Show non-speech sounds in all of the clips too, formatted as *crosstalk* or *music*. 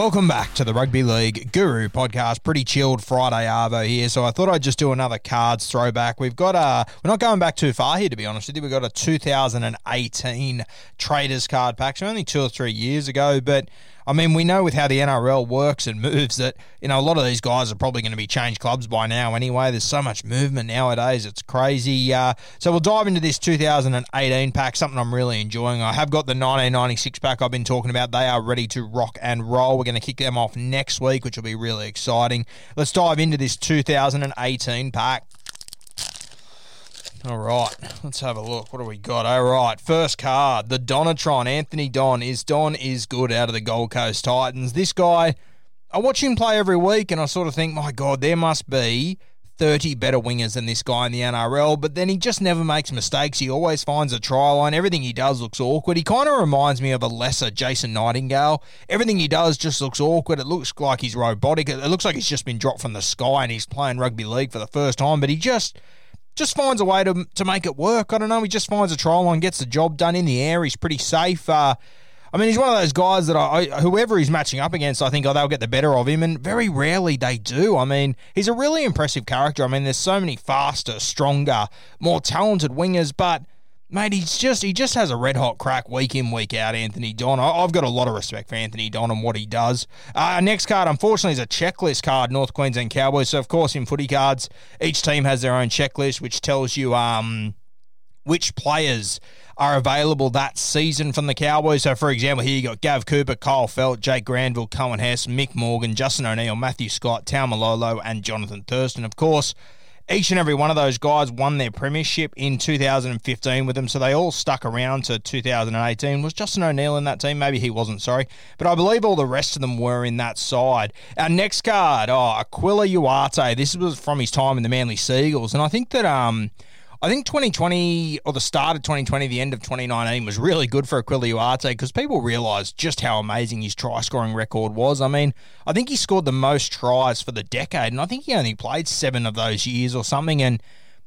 Welcome back to the Rugby League Guru podcast. Pretty chilled Friday Arvo here, so I thought I'd just do another cards throwback. We've got a, we're not going back too far here to be honest with you. We've got a 2018 Traders card pack, so only two or three years ago, but I mean, we know with how the NRL works and moves that, you know, a lot of these guys are probably going to be changed clubs by now anyway. There's so much movement nowadays. It's crazy. Uh, so we'll dive into this 2018 pack, something I'm really enjoying. I have got the 1996 pack I've been talking about. They are ready to rock and roll. We're going to kick them off next week, which will be really exciting. Let's dive into this 2018 pack. All right, let's have a look. What do we got? All right, first card, the Donatron. Anthony Don is Don is good out of the Gold Coast Titans. This guy, I watch him play every week, and I sort of think, my God, there must be 30 better wingers than this guy in the NRL, but then he just never makes mistakes. He always finds a try line. Everything he does looks awkward. He kind of reminds me of a lesser Jason Nightingale. Everything he does just looks awkward. It looks like he's robotic. It looks like he's just been dropped from the sky and he's playing rugby league for the first time, but he just just finds a way to to make it work. I don't know. He just finds a trial line, gets the job done in the air. He's pretty safe. Uh, I mean, he's one of those guys that I, whoever he's matching up against, I think oh, they'll get the better of him, and very rarely they do. I mean, he's a really impressive character. I mean, there's so many faster, stronger, more talented wingers, but mate, he's just he just has a red hot crack week in week out. Anthony Don, I, have got a lot of respect for Anthony Don and what he does. Uh, next card, unfortunately, is a checklist card. North Queensland Cowboys. So of course, in footy cards, each team has their own checklist, which tells you um which players are available that season from the Cowboys. So, for example, here you got Gav Cooper, Kyle Feldt, Jake Granville, Coen Hess, Mick Morgan, Justin O'Neill, Matthew Scott, Taumalolo, and Jonathan Thurston. Of course, each and every one of those guys won their premiership in 2015 with them, so they all stuck around to 2018. Was Justin O'Neill in that team? Maybe he wasn't, sorry. But I believe all the rest of them were in that side. Our next card, oh, Akuila Uate. This was from his time in the Manly Sea Eagles, and I think that um I think 2020 or the start of 2020, the end of 2019 was really good for Akuila Uate because people realised just how amazing his try scoring record was. I mean, I think he scored the most tries for the decade, and I think he only played seven of those years or something. And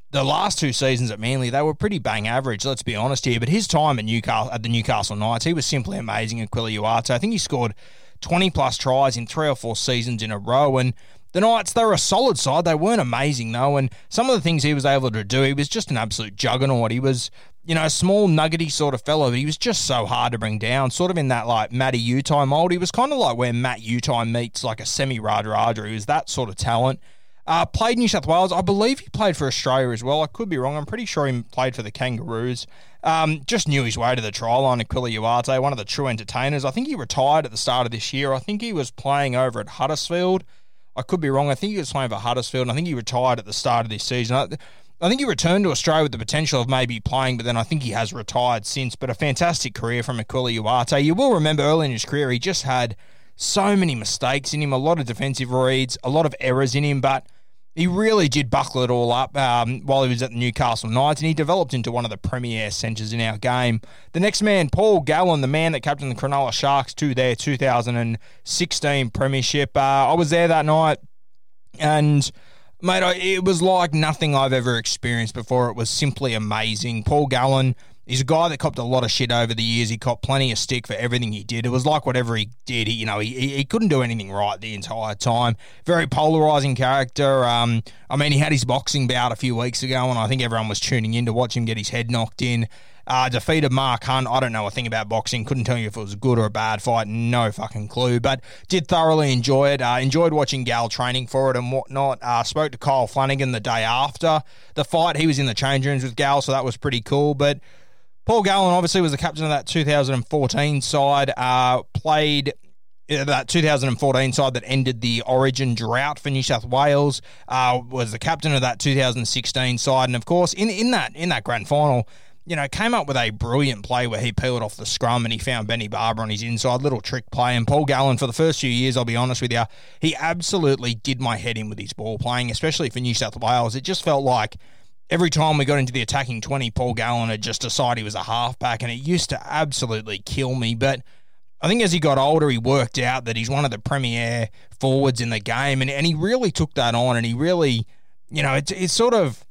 the last two seasons at Manly, they were pretty bang average, let's be honest here. But his time at Newcastle at the Newcastle Knights, he was simply amazing, Akuila Uate. I think he scored 20 plus tries in three or four seasons in a row. And the Knights, they were a solid side. They weren't amazing, though. And some of the things he was able to do, he was just an absolute juggernaut. He was, you know, a small, nuggety sort of fellow, but he was just so hard to bring down. Sort of in that, like, Matty Utai mold. He was kind of like where Matt Utai meets, like, a Semi Radradra. He was that sort of talent. Uh, played New South Wales. I believe he played for Australia as well. I could be wrong. I'm pretty sure he played for the Kangaroos. Um, just knew his way to the trial line, Akuila Uate, one of the true entertainers. I think he retired at the start of this year. I think he was playing over at Huddersfield. I could be wrong. I think he was playing for Huddersfield, and I think he retired at the start of this season. I, I think he returned to Australia with the potential of maybe playing, but then I think he has retired since. But a fantastic career from Akuila Uate. You will remember early in his career, he just had so many mistakes in him, a lot of defensive reads, a lot of errors in him, but he really did buckle it all up um, while he was at the Newcastle Knights, and he developed into one of the premier centres in our game. The next man, Paul Gallen, the man that captained the Cronulla Sharks to their 2016 premiership. Uh, I was there that night, and mate, it was like nothing I've ever experienced before. It was simply amazing. Paul Gallen He's a guy that copped a lot of shit over the years. He copped plenty of stick for everything he did. It was like whatever he did, he, you know, he, he couldn't do anything right the entire time. Very polarizing character. Um, I mean, he had his boxing bout a few weeks ago, and I think everyone was tuning in to watch him get his head knocked in. Uh, defeated Mark Hunt. I don't know a thing about boxing. Couldn't tell you if it was a good or a bad fight. No fucking clue. But did thoroughly enjoy it. Uh, enjoyed watching Gal training for it and whatnot. Uh, spoke to Kyle Flanagan the day after the fight. He was in the change rooms with Gal, so that was pretty cool. But Paul Gallen obviously was the captain of that 2014 side. Uh, played uh, that 2014 side that ended the Origin drought for New South Wales. Uh, was the captain of that 2016 side, and of course, in in that in that grand final. You know, came up with a brilliant play where he peeled off the scrum and he found Benny Barba on his inside little trick play. And Paul Gallen, for the first few years, I'll be honest with you, he absolutely did my head in with his ball playing, especially for New South Wales. It just felt like every time we got into the attacking 20, Paul Gallen had just decided he was a halfback, and it used to absolutely kill me. But I think as he got older, he worked out that he's one of the premier forwards in the game, and, and he really took that on, and he really, you know, it's, it's sort of.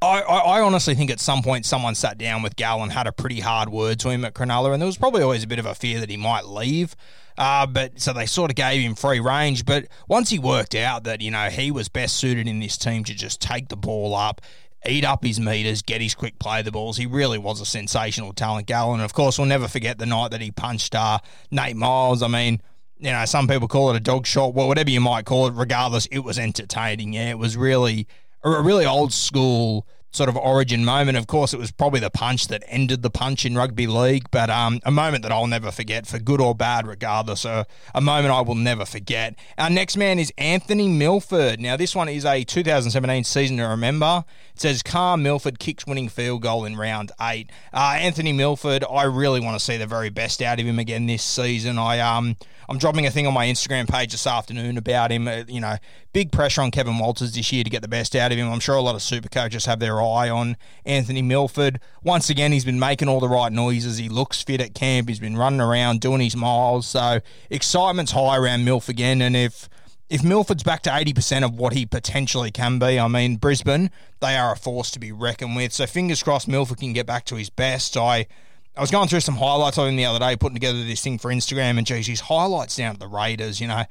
I, I, honestly think at some point someone sat down with Gallen, had a pretty hard word to him at Cronulla, and there was probably always a bit of a fear that he might leave. Uh, but so they sort of gave him free range. But once he worked out that you know he was best suited in this team to just take the ball up, eat up his meters, get his quick play the balls. He really was a sensational talent, Gallen. And of course, we'll never forget the night that he punched uh, Nate Myles. I mean, you know, some people call it a dog shot, well, whatever you might call it. Regardless, it was entertaining. Yeah, it was really a really old school sort of origin moment. Of course, it was probably the punch that ended the punch in rugby league, but um, a moment that I'll never forget, for good or bad, regardless. a moment I will never forget. Our next man is Anthony Milford. Now, this one is a 2017 season to remember. It says Carr Milford kicks winning field goal in round eight. Uh, Anthony Milford, I really want to see the very best out of him again this season. I um. I'm dropping a thing on my Instagram page this afternoon about him. Uh, you know, big pressure on Kevin Walters this year to get the best out of him. I'm sure a lot of super coaches have their eye on Anthony Milford. Once again, he's been making all the right noises. He looks fit at camp. He's been running around doing his miles. So excitement's high around Milf again. And if if Milford's back to 80% of what he potentially can be, I mean, Brisbane, they are a force to be reckoned with. So fingers crossed Milford can get back to his best. I I was going through some highlights of him the other day, putting together this thing for Instagram, and geez, his highlights down at the Raiders, you know,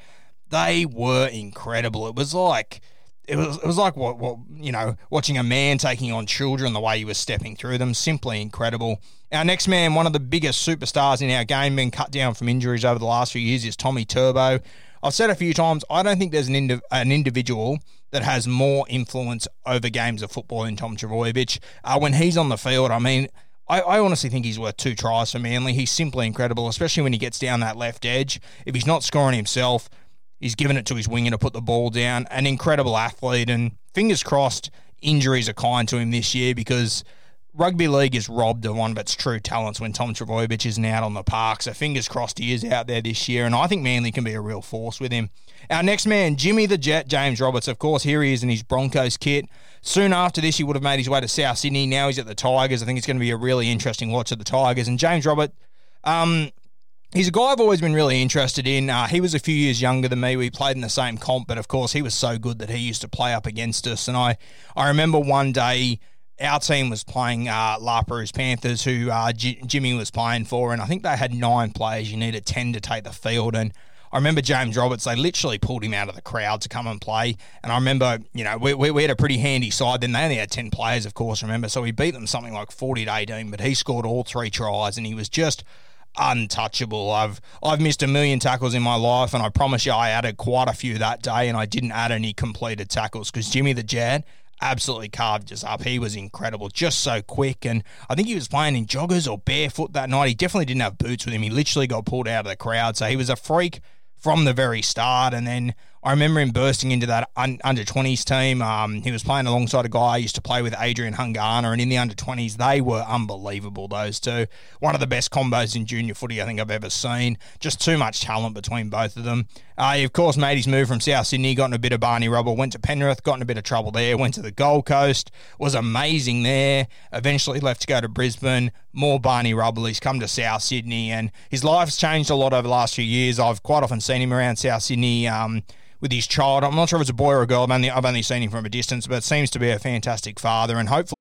they were incredible. It was like it was it was like what what you know watching a man taking on children the way he was stepping through them simply incredible. Our next man, one of the biggest superstars in our game, been cut down from injuries over the last few years, is Tommy Turbo. I've said a few times, I don't think there's an indi- an individual that has more influence over games of football than Tom Trbojevic. Uh, when he's on the field, I mean I, I honestly think he's worth two tries for Manly. He's simply incredible, especially when he gets down that left edge. If he's not scoring himself, he's giving it to his winger to put the ball down. An incredible athlete, and fingers crossed, injuries are kind to him this year because rugby league is robbed of one of its true talents when Tom Trbojevic isn't out on the park. So fingers crossed he is out there this year, and I think Manly can be a real force with him. Our next man, Jimmy the Jet, James Roberts. Of course, here he is in his Broncos kit. Soon after this, he would have made his way to South Sydney. Now he's at the Tigers. I think it's going to be a really interesting watch at the Tigers. And James Robert, um, he's a guy I've always been really interested in. Uh, he was a few years younger than me. We played in the same comp, but of course, he was so good that he used to play up against us. And I, I remember one day our team was playing uh, La Perouse Panthers, who uh, G- Jimmy was playing for, and I think they had nine players. You needed 10 to take the field. And I remember James Roberts, they literally pulled him out of the crowd to come and play. And I remember, you know, we, we, we, had a pretty handy side. Then they only had 10 players, of course, remember. So we beat them something like 40 to 18, but he scored all three tries and he was just untouchable. I've I've missed a million tackles in my life, and I promise you, I added quite a few that day, and I didn't add any completed tackles because Jimmy the Jad absolutely carved us up. He was incredible, just so quick, and I think he was playing in joggers or barefoot that night. He definitely didn't have boots with him. He literally got pulled out of the crowd, so he was a freak from the very start. And then I remember him bursting into that un- under 20s team. Um, he was playing alongside a guy I used to play with, Adrian Hungana, and in the under 20s, they were unbelievable, those two. One of the best combos in junior footy I think I've ever seen. Just too much talent between both of them. Uh, he, of course, made his move from South Sydney, got in a bit of Barney rubble, went to Penrith, got in a bit of trouble there, went to the Gold Coast, was amazing there, eventually left to go to Brisbane, more Barney rubble. He's come to South Sydney, and his life's changed a lot over the last few years. I've quite often seen him around South Sydney. Um, with his child. I'm not sure if it's a boy or a girl. I've only, I've only seen him from a distance, but it seems to be a fantastic father and hopefully.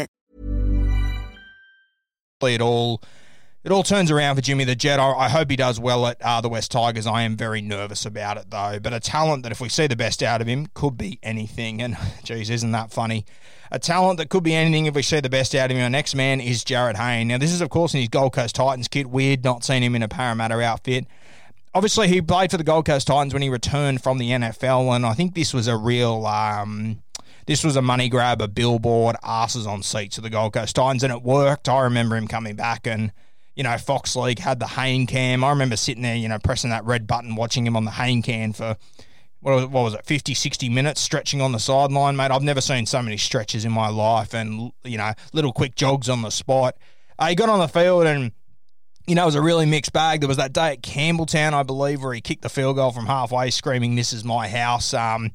It all it all turns around for Jimmy the Jet. I, hope he does well at uh, the Wests Tigers. I am very nervous about it though. But a talent that if we see the best out of him could be anything. And *laughs* geez, isn't that funny? A talent that could be anything if we see the best out of him. Our next man is Jarryd Hayne. Now this is of course in his Gold Coast Titans kit. Weird not seeing him in a Parramatta outfit. Obviously, he played for the Gold Coast Titans when he returned from the NFL, and I think this was a real um, this was a money grab, a billboard, asses on seats of the Gold Coast Titans, and it worked. I remember him coming back and. You know, Fox League had the Hayne cam. I remember sitting there, you know, pressing that red button, watching him on the Hayne cam for what was, what was it 50 60 minutes stretching on the sideline mate i've never seen so many stretches in my life and you know little quick jogs on the spot uh, he got on the field and you know, it was a really mixed bag. There was that day at Campbelltown, I believe, where he kicked the field goal from halfway, screaming, This is my house. Um,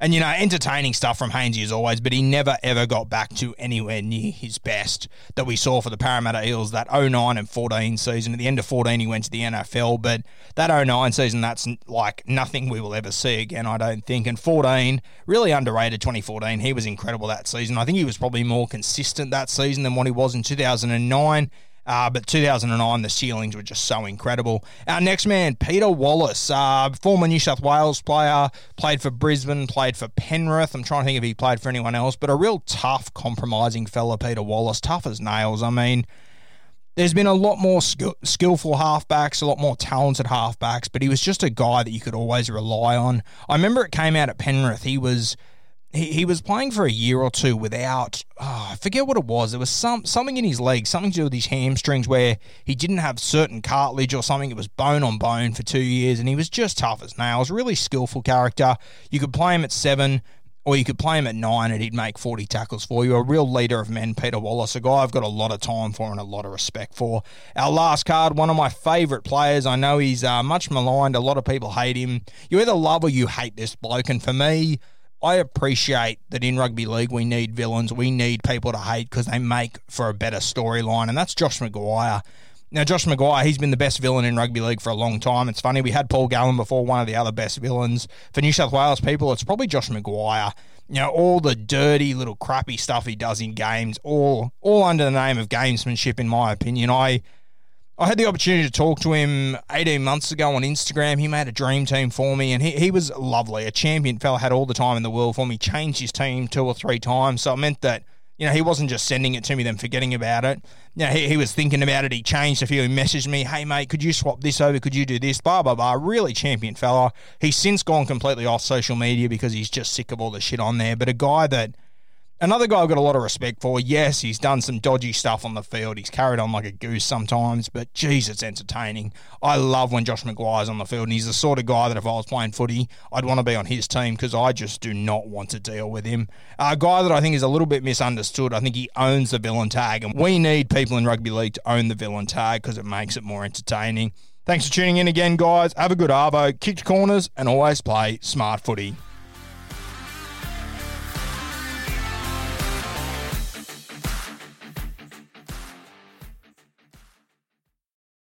and, you know, entertaining stuff from Hainsey as always, but he never, ever got back to anywhere near his best that we saw for the Parramatta Eels that 09 and 14 season. At the end of 14, he went to the NFL, but that 09 season, that's like nothing we will ever see again, I don't think. And 14, really underrated 2014. He was incredible that season. I think he was probably more consistent that season than what he was in 2009. Uh, but 2009, the ceilings were just so incredible. Our next man, Peter Wallace, uh, former New South Wales player, played for Brisbane, played for Penrith. I'm trying to think if he played for anyone else, but a real tough, compromising fella, Peter Wallace, tough as nails. I mean, there's been a lot more skill- skillful halfbacks, a lot more talented halfbacks, but he was just a guy that you could always rely on. I remember it came out at Penrith. He was he, he was playing for a year or two without oh, I forget what it was. There was some something in his leg, something to do with his hamstrings where he didn't have certain cartilage or something. It was bone on bone for two years, and he was just tough as nails. Really skillful character. You could play him at seven. Or you could play him at nine and he'd make 40 tackles for you. A real leader of men, Peter Wallace, a guy I've got a lot of time for and a lot of respect for. Our last card, one of my favourite players. I know he's uh, much maligned. A lot of people hate him. You either love or you hate this bloke. And for me, I appreciate that in rugby league we need villains, we need people to hate because they make for a better storyline, and that's Josh McGuire. Now, Josh McGuire, he's been the best villain in rugby league for a long time. It's funny, we had Paul Gallen before, one of the other best villains. For New South Wales people, it's probably Josh McGuire. You know, all the dirty little crappy stuff he does in games, all all under the name of gamesmanship, in my opinion. I I had the opportunity to talk to him 18 months ago on Instagram. He made a dream team for me, and he, he was lovely. A champion fella, had all the time in the world for me, changed his team two or three times. So it meant that, you know, he wasn't just sending it to me, then forgetting about it. You know, he, he was thinking about it. He changed a few. He messaged me, hey, mate, could you swap this over? Could you do this? Blah, blah, blah. Really champion fella. He's since gone completely off social media because he's just sick of all the shit on there. But a guy that Another guy I've got a lot of respect for. Yes, he's done some dodgy stuff on the field. He's carried on like a goose sometimes, but geez, it's entertaining. I love when Josh McGuire's on the field, and he's the sort of guy that if I was playing footy, I'd want to be on his team because I just do not want to deal with him. A guy that I think is a little bit misunderstood. I think he owns the villain tag, and we need people in rugby league to own the villain tag because it makes it more entertaining. Thanks for tuning in again, guys. Have a good arvo, kick corners, and always play smart footy.